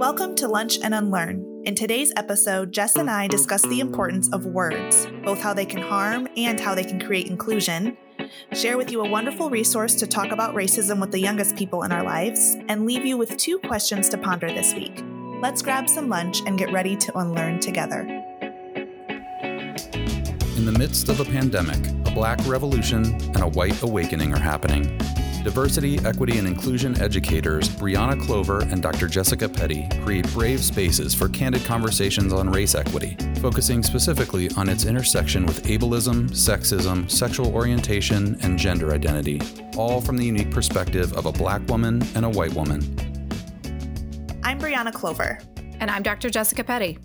Welcome to Lunch and Unlearn. In today's episode, Jess and I discuss the importance of words, both how they can harm and how they can create inclusion, share with you a wonderful resource to talk about racism with the youngest people in our lives, and leave you with two questions to ponder this week. Let's grab some lunch and get ready to unlearn together. In the midst of a pandemic, a black revolution and a white awakening are happening. Diversity, equity, and inclusion educators Bryana Clover and Dr. Jessica Petty create brave spaces for candid conversations on race equity, focusing specifically on its intersection with ableism, sexism, sexual orientation, and gender identity, all from the unique perspective of a black woman and a white woman. I'm Bryana Clover. And I'm Dr. Jessica Petty.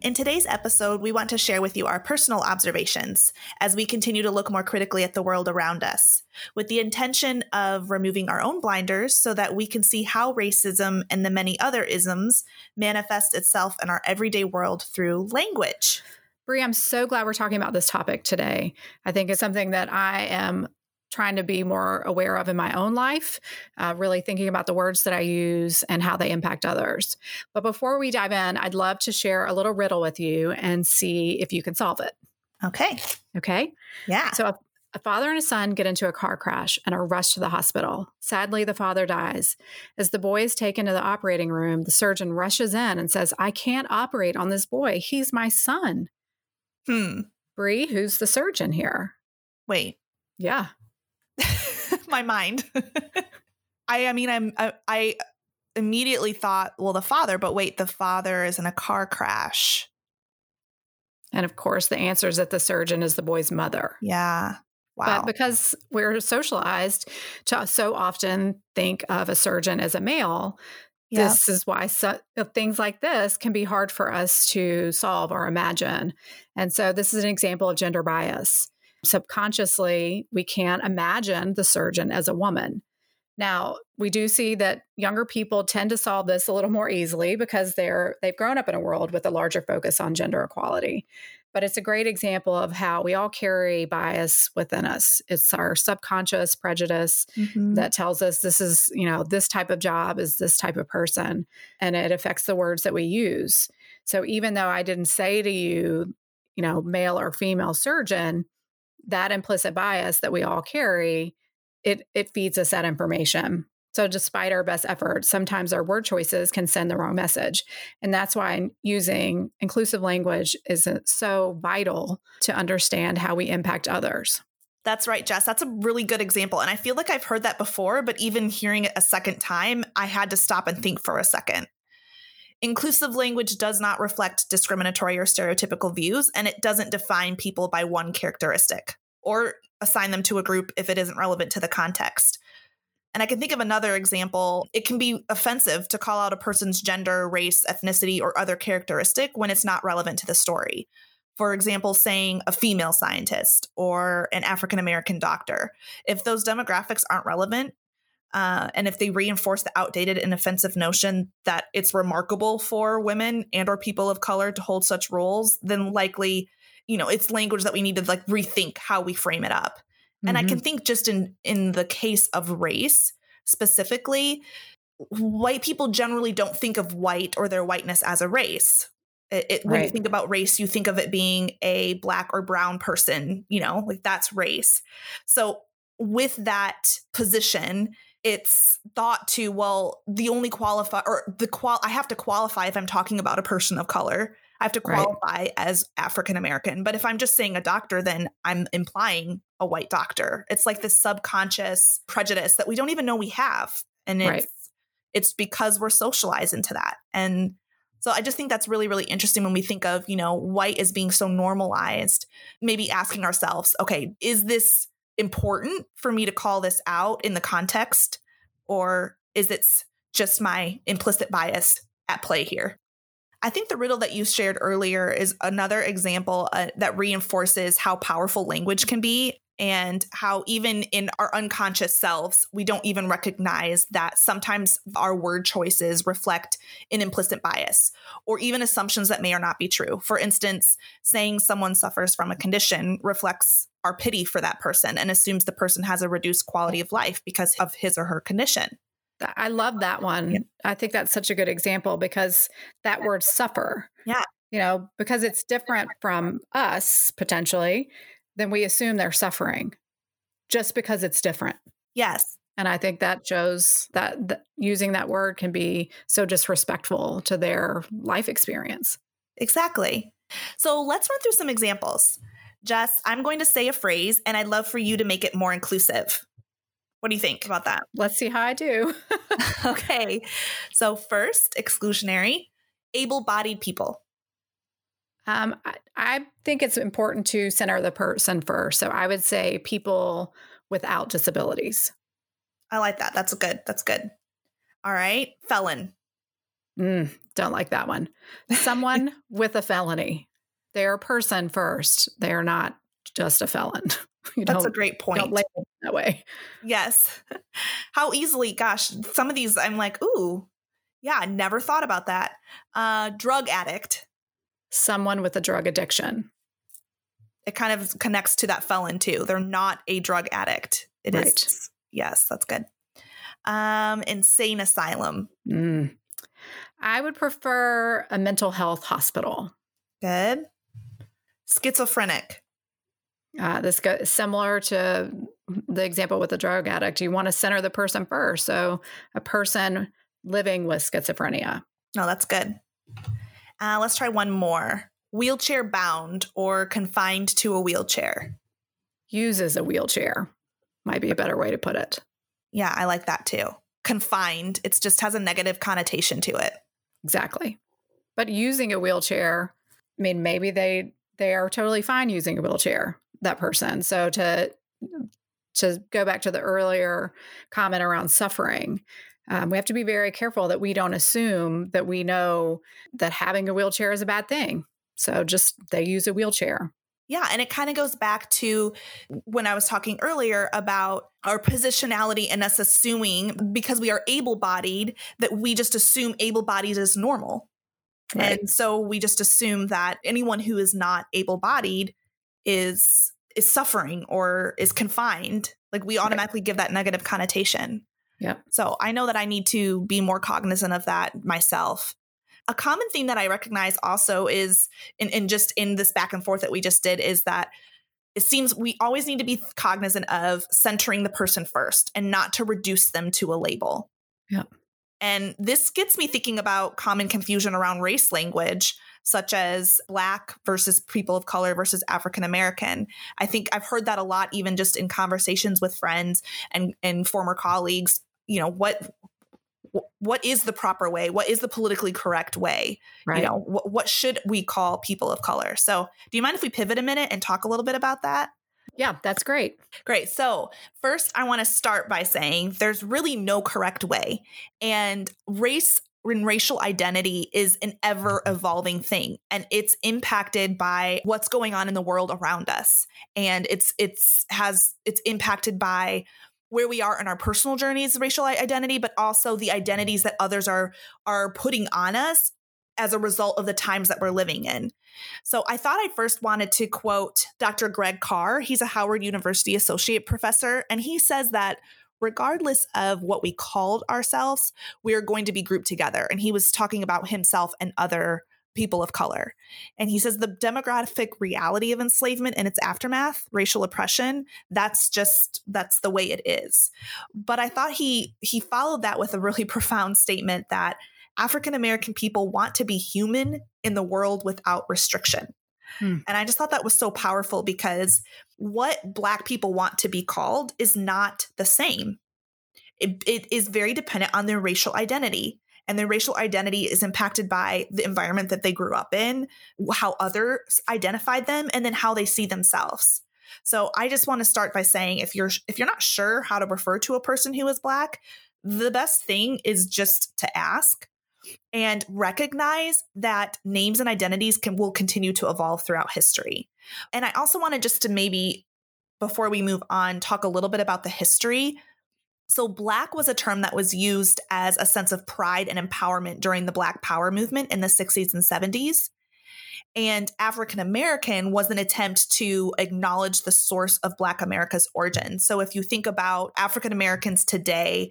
In today's episode, we want to share with you our personal observations as we continue to look more critically at the world around us, with the intention of removing our own blinders so that we can see how racism and the many other isms manifest itself in our everyday world through language. Bry, I'm so glad we're talking about this topic today. I think it's something that I am trying to be more aware of in my own life, uh, really thinking about the words that I use and how they impact others. But before we dive in, I'd love to share a little riddle with you and see if you can solve it. Okay. Okay. Yeah. So, a, a father and a son get into a car crash and are rushed to the hospital. Sadly, the father dies. As the boy is taken to the operating room, the surgeon rushes in and says, I can't operate on this boy. He's my son. Hmm. Bry, who's the surgeon here? Wait. Yeah. my mind. I I mean I'm I, I immediately thought, well, the father, but wait, the father is in a car crash. And of course, the answer is that the surgeon is the boy's mother. Yeah. Wow. But because we're socialized to so often think of a surgeon as a male, yep. this is why so, uh, things like this can be hard for us to solve or imagine. And so, this is an example of gender bias subconsciously we can't imagine the surgeon as a woman. Now, we do see that younger people tend to solve this a little more easily because they're they've grown up in a world with a larger focus on gender equality. But it's a great example of how we all carry bias within us. It's our subconscious prejudice mm-hmm. that tells us this is, you know, this type of job is this type of person and it affects the words that we use. So even though I didn't say to you, you know, male or female surgeon, that implicit bias that we all carry, it it feeds us that information. So despite our best efforts, sometimes our word choices can send the wrong message. And that's why using inclusive language is uh, so vital to understand how we impact others. That's right, Jess. That's a really good example. And I feel like I've heard that before, but even hearing it a second time, I had to stop and think for a second. Inclusive language does not reflect discriminatory or stereotypical views, and it doesn't define people by one characteristic or assign them to a group if it isn't relevant to the context. And I can think of another example. It can be offensive to call out a person's gender, race, ethnicity, or other characteristic when it's not relevant to the story. For example, saying a female scientist or an African American doctor. If those demographics aren't relevant, uh, and if they reinforce the outdated and offensive notion that it's remarkable for women and or people of color to hold such roles then likely you know it's language that we need to like rethink how we frame it up mm-hmm. and i can mm-hmm. think just in in the case of race specifically white people generally don't think of white or their whiteness as a race it, it, when you think about race you think of it being a black or brown person you know like that's race so with that position it's thought to well the only qualify or the qual i have to qualify if i'm talking about a person of color. I have to qualify right. as african american but if i'm just saying a doctor then i'm implying a white doctor. It's like this subconscious prejudice that we don't even know we have. And it's right. it's because we're socialized into that. And so I just think that's really, really interesting when we think of, you know, white as being so normalized, maybe asking ourselves, okay, is this important for me to call this out in the context or is it just my implicit bias at play here? I think the riddle that you shared earlier is another example uh, that reinforces how powerful language can be and how even in our unconscious selves we don't even recognize that sometimes our word choices reflect an implicit bias or even assumptions that may or not be true for instance saying someone suffers from a condition reflects our pity for that person and assumes the person has a reduced quality of life because of his or her condition I love that one. Yeah. I think that's such a good example because that word suffer. Yeah. You know, because it's different from us potentially, then we assume they're suffering just because it's different. Yes. And I think that shows that, that using that word can be so disrespectful to their life experience. Exactly. So let's run through some examples. Jess, I'm going to say a phrase and I'd love for you to make it more inclusive. What do you think about that? Let's see how I do. okay. So, first, exclusionary, able bodied people. Um, I, I think it's important to center the person first. So, I would say people without disabilities. I like that. That's good. That's good. All right. Felon. Mm, don't like that one. Someone with a felony. They're a person first. They are not just a felon. You That's a great point. Don't label that way. Yes. How easily, gosh, some of these I'm like, ooh, yeah, never thought about that. Uh, drug addict. Someone with a drug addiction. It kind of connects to that felon too. They're not a drug addict. It right. is. Yes, that's good. Um, insane asylum. Mm. I would prefer a mental health hospital. Good. Schizophrenic. Uh, this goes similar to the example with the drug addict. You want to center the person first. So, a person living with schizophrenia. No, that's good. Uh, let's try one more wheelchair bound or confined to a wheelchair. Uses a wheelchair might be a better way to put it. Yeah, I like that too. Confined, it just has a negative connotation to it. Exactly. But using a wheelchair, I mean, maybe they they are totally fine using a wheelchair that person. So to to go back to the earlier comment around suffering, um, we have to be very careful that we don't assume that we know that having a wheelchair is a bad thing. So just they use a wheelchair. Yeah, and it kind of goes back to when I was talking earlier about our positionality and us assuming because we are able bodied that we just assume able bodied is normal. Right. And so we just assume that anyone who is not able bodied is is suffering or is confined like we automatically right. give that negative connotation yeah so i know that i need to be more cognizant of that myself a common theme that i recognize also is in, in just in this back and forth that we just did is that it seems we always need to be cognizant of centering the person first and not to reduce them to a label yeah and this gets me thinking about common confusion around race language such as Black versus people of color versus African American. I think I've heard that a lot, even just in conversations with friends and, and former colleagues. You know, what what is the proper way what is the politically correct way right. you know what, what should we call people of color so do you mind if we pivot a minute and talk a little bit about that yeah, that's great. Great. So, first, I want to start by saying there's really no correct way. And race and racial identity is an ever evolving thing and it's impacted by what's going on in the world around us and it's it's has it's impacted by where we are in our personal journeys racial identity but also the identities that others are are putting on us as a result of the times that we're living in. So I thought I first wanted to quote Dr. Greg Carr. He's a Howard University associate professor and he says that regardless of what we called ourselves, we are going to be grouped together. And he was talking about himself and other people of color. And he says the demographic reality of enslavement and its aftermath, racial oppression, that's just that's the way it is. But I thought he he followed that with a really profound statement that African American people want to be human in the world without restriction. Hmm. And I just thought that was so powerful because what Black people want to be called is not the same. It, it is very dependent on their racial identity. And their racial identity is impacted by the environment that they grew up in, how others identified them, and then how they see themselves. So I just want to start by saying if you're if you're not sure how to refer to a person who is black, the best thing is just to ask and recognize that names and identities can will continue to evolve throughout history. And I also wanted just to maybe before we move on talk a little bit about the history. So black was a term that was used as a sense of pride and empowerment during the black power movement in the 60s and 70s. And African American was an attempt to acknowledge the source of Black America's origin. So if you think about African Americans today,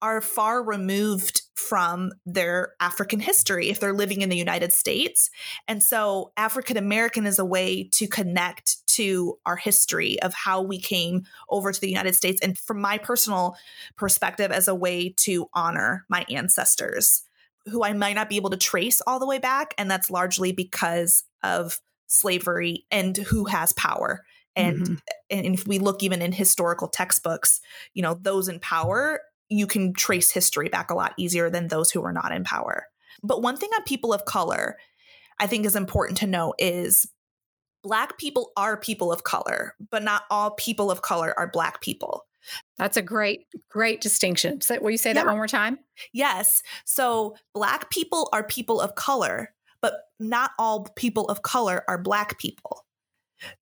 are far removed from their African history if they're living in the United States. And so African American is a way to connect to our history of how we came over to the United States. And from my personal perspective, as a way to honor my ancestors who I might not be able to trace all the way back. And that's largely because of slavery and who has power. And, mm-hmm. and if we look even in historical textbooks, you know, those in power you can trace history back a lot easier than those who were not in power. But one thing on people of color I think is important to know is Black people are people of color, but not all people of color are Black people. That's a great, great distinction. So, will you say yeah. that one more time? Yes. So, Black people are people of color, but not all people of color are Black people.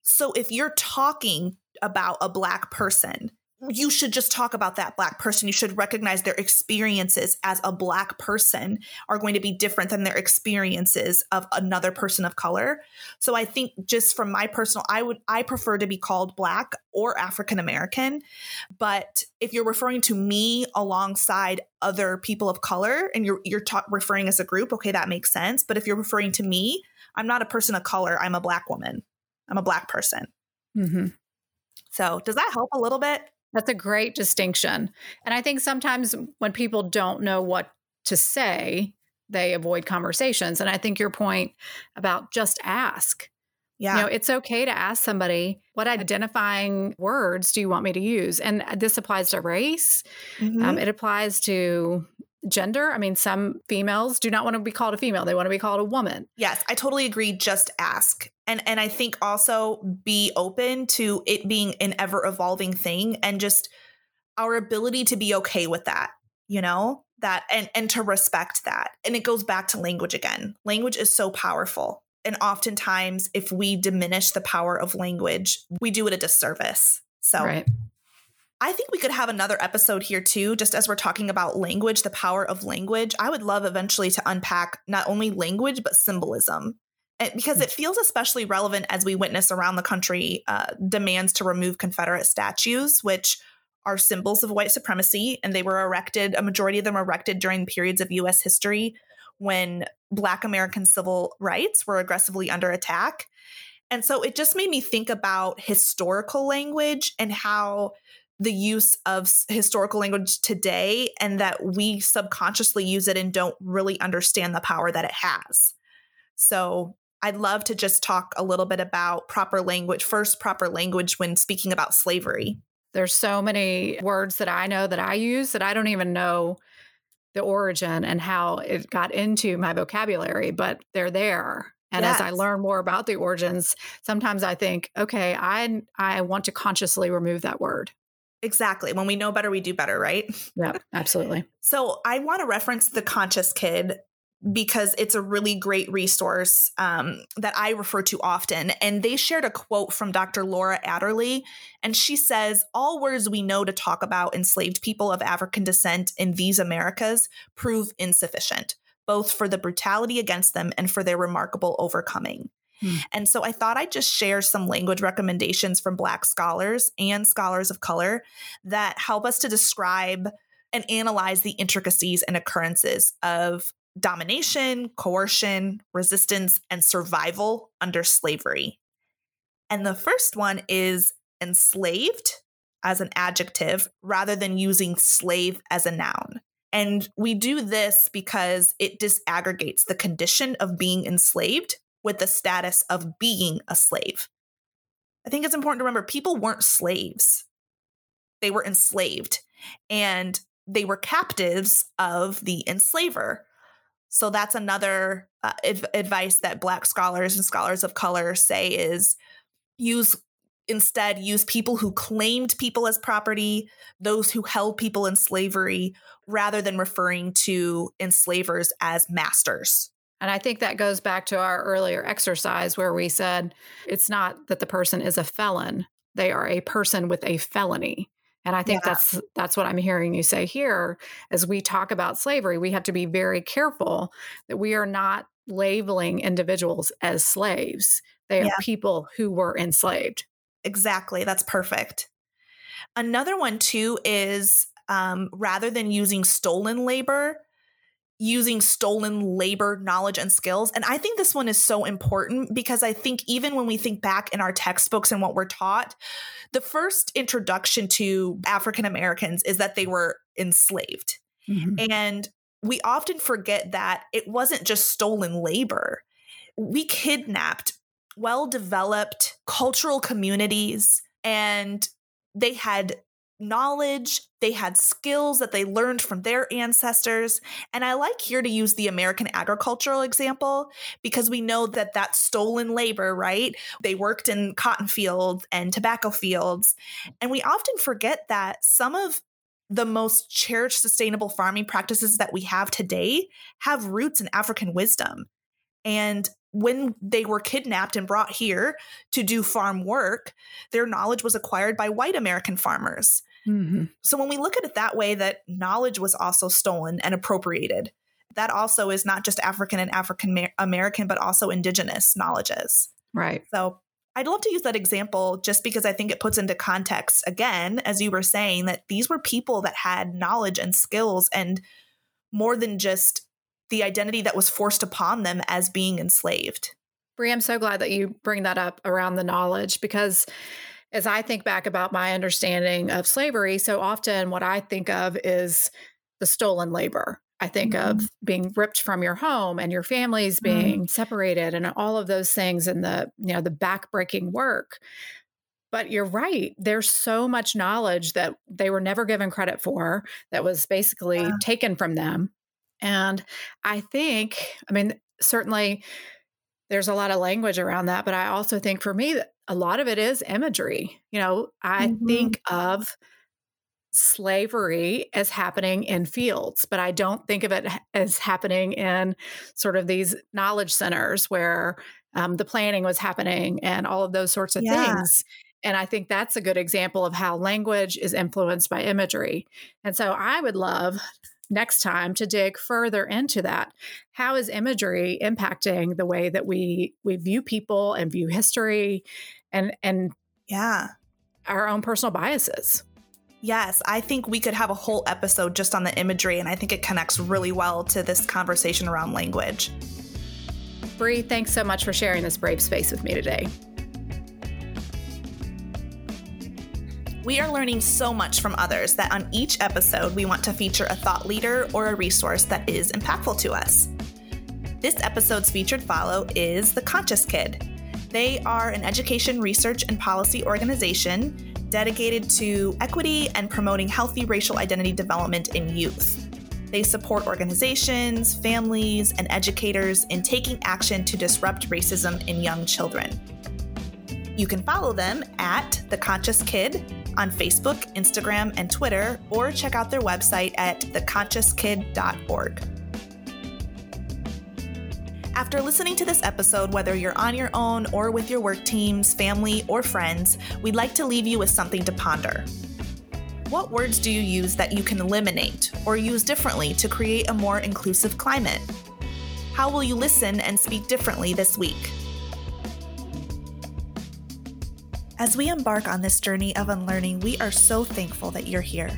So, if you're talking about a Black person, you should just talk about that black person. You should recognize their experiences as a black person are going to be different than their experiences of another person of color. So I think just from my personal I would I prefer to be called black or African American, but if you're referring to me alongside other people of color and you're you're ta- referring as a group, okay, that makes sense, but if you're referring to me, I'm not a person of color, I'm a black woman. I'm a black person. hmm So, does that help a little bit? That's a great distinction. And I think sometimes when people don't know what to say, they avoid conversations. And I think your point about just ask. Yeah. You know, it's okay to ask somebody, what identifying words do you want me to use? And this applies to race. Um, mm-hmm. Um, it applies to gender. I mean, some females do not want to be called a female. They want to be called a woman. Yes, I totally agree. Just ask. And and I think also be open to it being an ever evolving thing and just our ability to be okay with that, you know? That and and to respect that. And it goes back to language again. Language is so powerful. And oftentimes if we diminish the power of language, we do it a disservice. So right. I think we could have another episode here too, just as we're talking about language, the power of language. I would love eventually to unpack not only language, but symbolism. Because it feels especially relevant as we witness around the country uh, demands to remove Confederate statues, which are symbols of white supremacy. And they were erected, a majority of them erected during periods of US history when Black American civil rights were aggressively under attack. And so it just made me think about historical language and how the use of historical language today and that we subconsciously use it and don't really understand the power that it has. So, I'd love to just talk a little bit about proper language, first, proper language when speaking about slavery. There's so many words that I know that I use that I don't even know the origin and how it got into my vocabulary, but they're there. And yes. as I learn more about the origins, sometimes I think, okay, I I want to consciously remove that word. Exactly. When we know better, we do better, right? Yeah, absolutely. so I want to reference The Conscious Kid because it's a really great resource um, that I refer to often. And they shared a quote from Dr. Laura Adderley. And she says, All words we know to talk about enslaved people of African descent in these Americas prove insufficient, both for the brutality against them and for their remarkable overcoming. Hmm. And so I thought I'd just share some language recommendations from Black scholars and scholars of color that help us to describe and analyze the intricacies and occurrences of domination, coercion, resistance, and survival under slavery. And the first one is enslaved as an adjective rather than using slave as a noun. And we do this because it disaggregates the condition of being enslaved with the status of being a slave. I think it's important to remember people weren't slaves, they were enslaved and they were captives of the enslaver. So that's another uh, adv- advice that Black scholars and scholars of color say is use instead use people who claimed people as property, those who held people in slavery, rather than referring to enslavers as masters. And I think that goes back to our earlier exercise where we said it's not that the person is a felon, they are a person with a felony. And I think yeah. that's that's what I'm hearing you say here as we talk about slavery, we have to be very careful that we are not labeling individuals as slaves. They are people who were enslaved. Exactly. That's perfect. Another one too is um, rather than using stolen labor, using stolen labor, knowledge, and skills. And I think this one is so important because I think even when we think back in our textbooks and what we're taught, the first introduction to African Americans is that they were enslaved. Mm-hmm. And we often forget that it wasn't just stolen labor. We kidnapped well developed cultural communities and they had knowledge, they had skills that they learned from their ancestors. And I like here to use the American agricultural example because we know that that's stolen labor, right? They worked in cotton fields and tobacco fields. And we often forget that some of the most cherished sustainable farming practices that we have today have roots in African wisdom. And when they were kidnapped and brought here to do farm work, their knowledge was acquired by white American farmers. Mm-hmm. So when we look at it that way, that knowledge was also stolen and appropriated, that also is not just African and African American, but also indigenous knowledges. Right. So I'd love to use that example just because I think it puts into context, again, as you were saying, that these were people that had knowledge and skills and more than just the identity that was forced upon them as being enslaved. Bry, I'm so glad that you bring that up around the knowledge because as I think back about my understanding of slavery, so often what I think of is the stolen labor. I think mm-hmm. of being ripped from your home and your families mm-hmm. being mm-hmm. separated and all of those things and the, you know, the backbreaking work. But you're right. There's so much knowledge that they were never given credit for that was basically yeah. taken from them. And I think, I mean, certainly there's a lot of language around that, but I also think for me, a lot of it is imagery. You know, I mm-hmm. think of slavery as happening in fields, but I don't think of it as happening in sort of these knowledge centers where um, the planning was happening and all of those sorts of yeah. things. And I think that's a good example of how language is influenced by imagery. And so I would love next time to dig further into that. How is imagery impacting the way that we we view people and view history and and yeah, our own personal biases? Yes, I think we could have a whole episode just on the imagery, and I think it connects really well to this conversation around language. Bry, thanks so much for sharing this brave space with me today. We are learning so much from others that on each episode, we want to feature a thought leader or a resource that is impactful to us. This episode's featured follow is The Conscious Kid. They are an education, research, and policy organization dedicated to equity and promoting healthy racial identity development in youth. They support organizations, families, and educators in taking action to disrupt racism in young children. You can follow them at The Conscious Kid on Facebook, Instagram, and Twitter, or check out their website at theconsciouskid.org. After listening to this episode, whether you're on your own or with your work teams, family, or friends, we'd like to leave you with something to ponder. What words do you use that you can eliminate or use differently to create a more inclusive climate? How will you listen and speak differently this week? As we embark on this journey of unlearning, we are so thankful that you're here.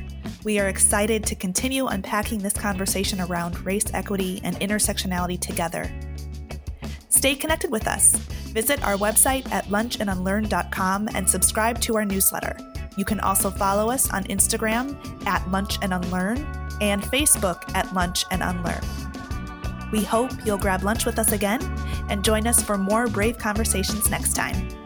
We are excited to continue unpacking this conversation around race equity and intersectionality together. Stay connected with us. Visit our website at lunchandunlearn.com and subscribe to our newsletter. You can also follow us on Instagram at Lunch and Unlearn and Facebook at Lunch and Unlearn. We hope you'll grab lunch with us again and join us for more brave conversations next time.